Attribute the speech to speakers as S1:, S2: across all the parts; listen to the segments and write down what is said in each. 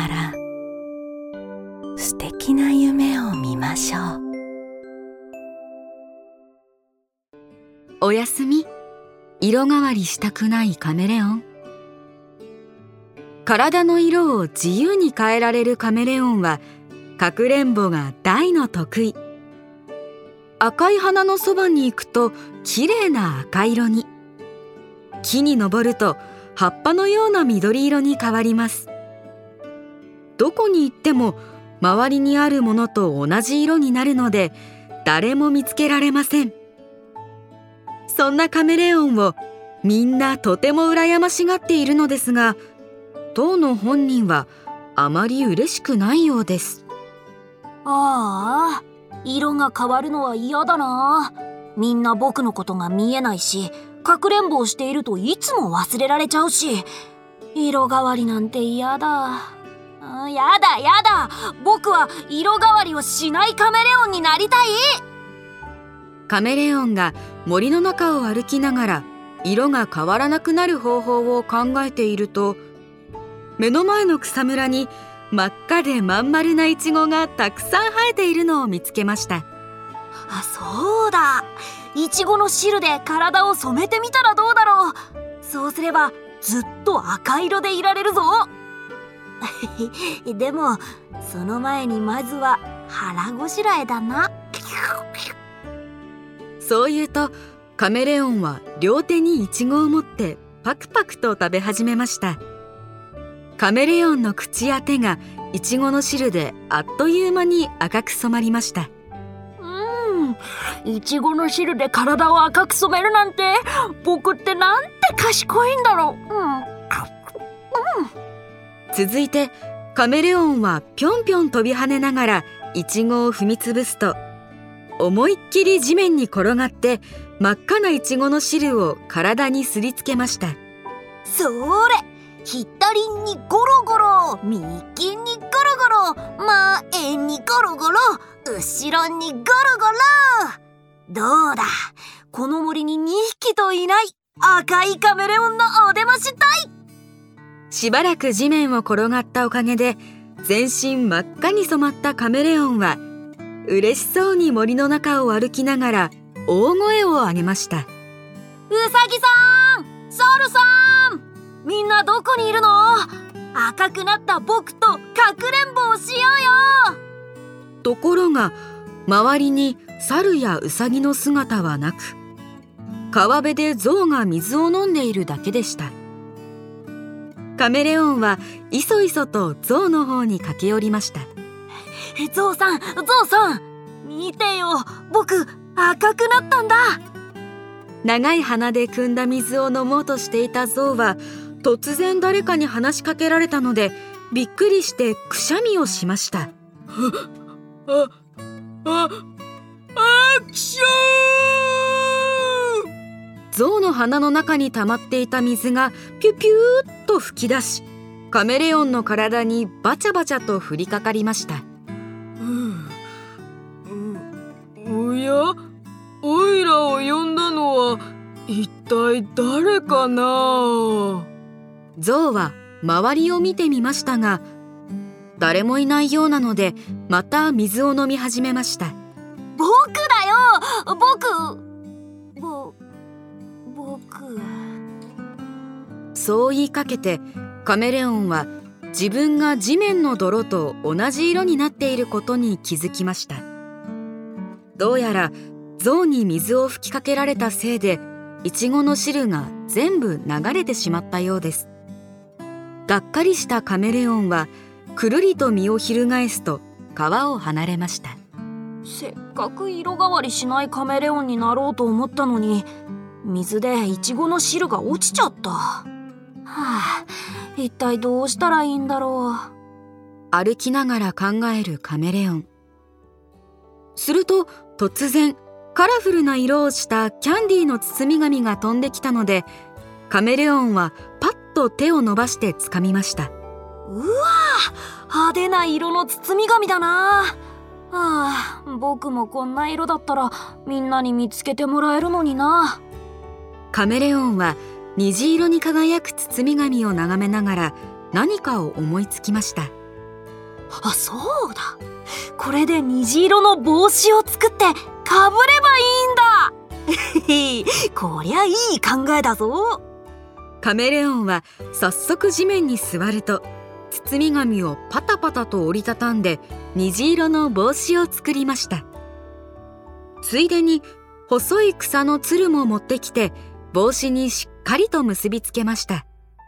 S1: ら。ましょう。
S2: おやすみ。色変わりしたくないカメレオン。体の色を自由に変えられるカメレオンはかくれんぼが大の得意。赤い花のそばに行くと綺麗な赤色に。木に登ると葉っぱのような緑色に変わります。どこに行っても周りにあるものと同じ色になるので誰も見つけられません。そんなカメレオンをみんなとても羨ましがっているのですが当の本人はあまり嬉しくないようです。
S3: ああ色が変わるのは嫌だな。みんな僕のことが見えないしかくれんぼをしているといつも忘れられちゃうし。色変わりなんて嫌だ。やだやだ。僕は色変わりをしないカメレオンになりたい。
S2: カメレオンが森の中を歩きながら色が変わらなくなる方法を考えていると目の前の草むらに真っ赤でまん丸なイチゴがたくさん生えているのを見つけました。
S3: あそうだ。いちごの汁で体を染めてみたらどうだろう。そうすればずっと赤色でいられるぞ でもその前にまずは腹ごしらえだな。
S2: そう言うとカメレオンは両手にイチゴを持ってパクパクと食べ始めました。カメレオンの口や手がイチゴの汁であっという間に赤く染まりました。
S3: うん。いちごの汁で体を赤く染めるなんて僕ってなんて賢いんだろう、うん。うん、
S2: 続いてカメレオンはぴょんぴょん飛び跳ねながらイチゴを踏みつぶすと思いっきり地面に転がって真っ赤なイチゴの汁を体にすりつけました。
S3: それ左にゴロゴロ右にゴロゴロ前にゴロゴロ後ろにゴロゴロ。どうだこの森に2匹といない赤いカメレオンのお出まし隊
S2: しばらく地面を転がったおかげで全身真っ赤に染まったカメレオンは嬉しそうに森の中を歩きながら大声を上げました。うさ
S3: ぎさんソウルさんみんなどこにいるの？赤くなった僕とかくれんぼをしようよ。
S2: ところが周りに猿やウサギの姿はなく川辺で象が水を飲んでいるだけでしたカメレオンはいそいそと象の方に駆け寄りました。
S3: ゾウさんゾウさん見てよ。僕赤くなったんだ。
S2: 長い鼻で汲んだ水を飲もうとしていたゾウは突然誰かに話しかけられたのでびっくりしてくしゃみをしました。
S4: あああ
S2: ゾウの鼻の中に溜まっていた水がピュピューっと吹き出しカメレオンの体にバチャバチャと降りかかりました。
S4: おや？オイラを呼んだのは一体誰かな？
S2: ゾウは周りを見てみましたが誰もいないようなのでまた水を飲み始めました。
S3: 僕だよ！僕
S2: そう言いかけてカメレオンは自分が地面の泥と同じ色になっていることに気づきました。どうやら象に水を吹きかけられたせいでイチゴの汁が全部流れてしまったようです。がっかりしたカメレオンはくるりと身を翻すと川を離れました。
S3: せっかく色変わりしないカメレオンになろうと思ったのに水でイチゴの汁が落ちちゃった。はあ一体どうしたらいいんだろう。
S2: 歩きながら考えるカメレオン。すると突然カラフルな色をしたキャンディーの包み紙が飛んできたのでカメレオンはパッと手を伸ばしてつかみました。
S3: うわ派手な色の包み紙だな。ああ僕もこんな色だったらみんなに見つけてもらえるのにな。
S2: カメレオンは虹色に輝く包み紙を眺めながら何かを思いつきました。
S3: あそうだ。これで虹色の帽子を作ってかぶればいいんだ。こりゃいい考えだぞ。
S2: カメレオンは早速地面に座ると包み紙をパタパタと折りたたんで虹色の帽子を作りました。ついでに細い草のつるも持ってきて帽子にしっかりと結びつけました。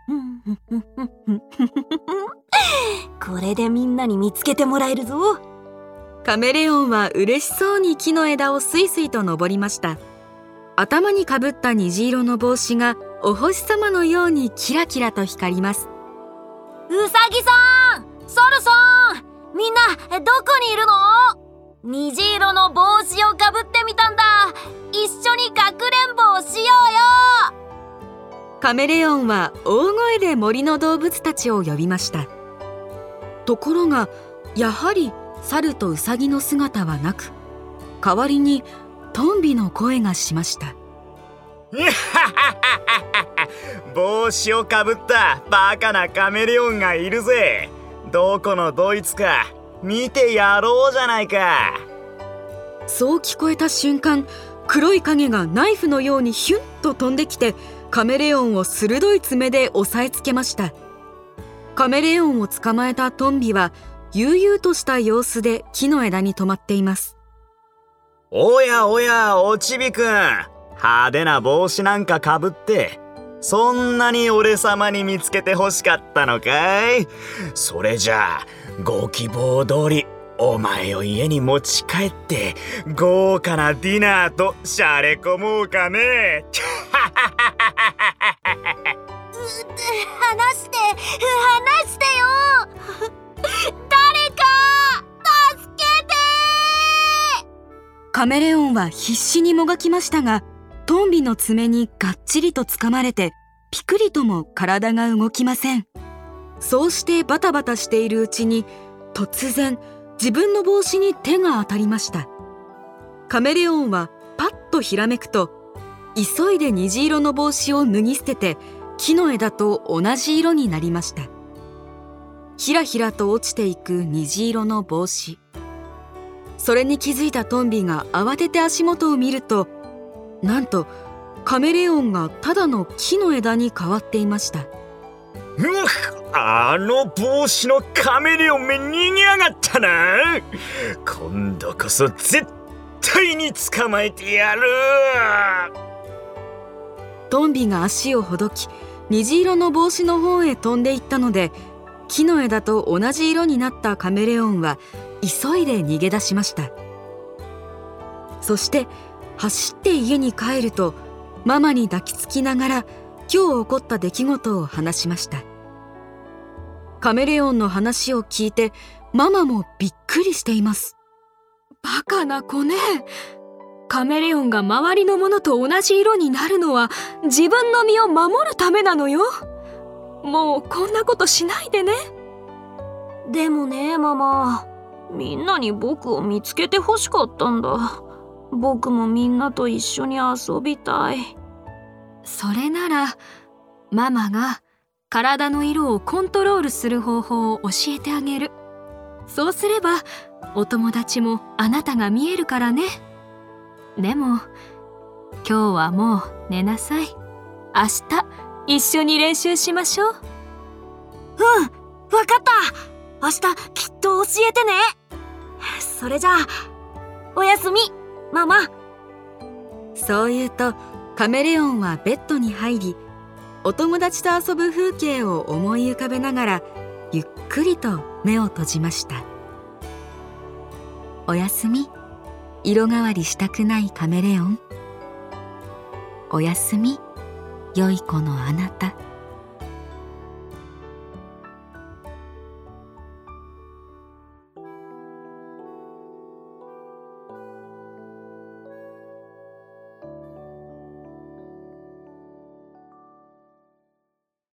S3: これでみんなに見つけてもらえるぞ。
S2: カメレオンは嬉しそうに木の枝をスイスイと登りました。頭にかぶった虹色の帽子がお星様のようにキラキラと光ります。
S3: うさぎさんソルソンみんなどこにいるの？虹色の帽子をかぶってみたんだ。一緒にかくれんぼ
S2: カメレオンは大声で森の動物たちを呼びました。ところがやはり猿とウサギの姿はなく代わりにトンビの声がしました。
S5: 帽子をかぶったバカなカメレオンがいるぜ。どこのドイツか見てやろうじゃないか。
S2: そう聞こえた瞬間黒い影がナイフのようにヒュンと飛んできてカメレオンを鋭い爪で押さえつけました。カメレオンを捕まえたトンビは悠々とした様子で木の枝に止まっています。
S5: おやおやおちびくん。派手な帽子なんかかぶってそんなに俺様に見つけて欲しかったのかい？それじゃあご希望通りお前を家に持ち帰って豪華なディナーとしゃれ込もうかね。
S3: 話して話してよ誰か助けて
S2: カメレオンは必死にもがきましたがトンビの爪にがっちりと掴まれてピクリとも体が動きませんそうしてバタバタしているうちに突然自分の帽子に手が当たりましたカメレオンはパッとひらめくと急いで虹色の帽子を脱ぎ捨てて木の枝と同じ色になりました。ひらひらと落ちていく虹色の帽子。それに気づいたトンビが慌てて足元を見るとなんとカメレオンがただの木の枝に変わっていました。
S5: うあの帽子のカメレオンめ逃げやがったな。今度こそ絶対に捕まえてやる。
S2: トンビが足をほどき虹色の帽子の方へ飛んでいったので木の枝と同じ色になったカメレオンは急いで逃げ出しました。そして走って家に帰るとママに抱きつきながら今日起こった出来事を話しました。カメレオンの話を聞いてママもびっくりしています。
S4: バカな子ね。カメレオンが周りのものと同じ色になるのは自分の身を守るためなのよ。もうこんなことしないでね。
S3: でもねママ。みんなに僕を見つけて欲しかったんだ。僕もみんなと一緒に遊びたい。
S4: それならママが体の色をコントロールする方法を教えてあげる。そうすればお友達もあなたが見えるからねでも今日はもう寝なさい。明日一緒に練習しましょう。
S3: うんわかった。明日きっと教えてね。それじゃあおやすみママ。
S2: そう言うとカメレオンはベッドに入りお友達と遊ぶ風景を思い浮かべながらゆっくりと目を閉じました。おやすみ色変わりしたくないカメレオン。おやすみ。良い子のあなた。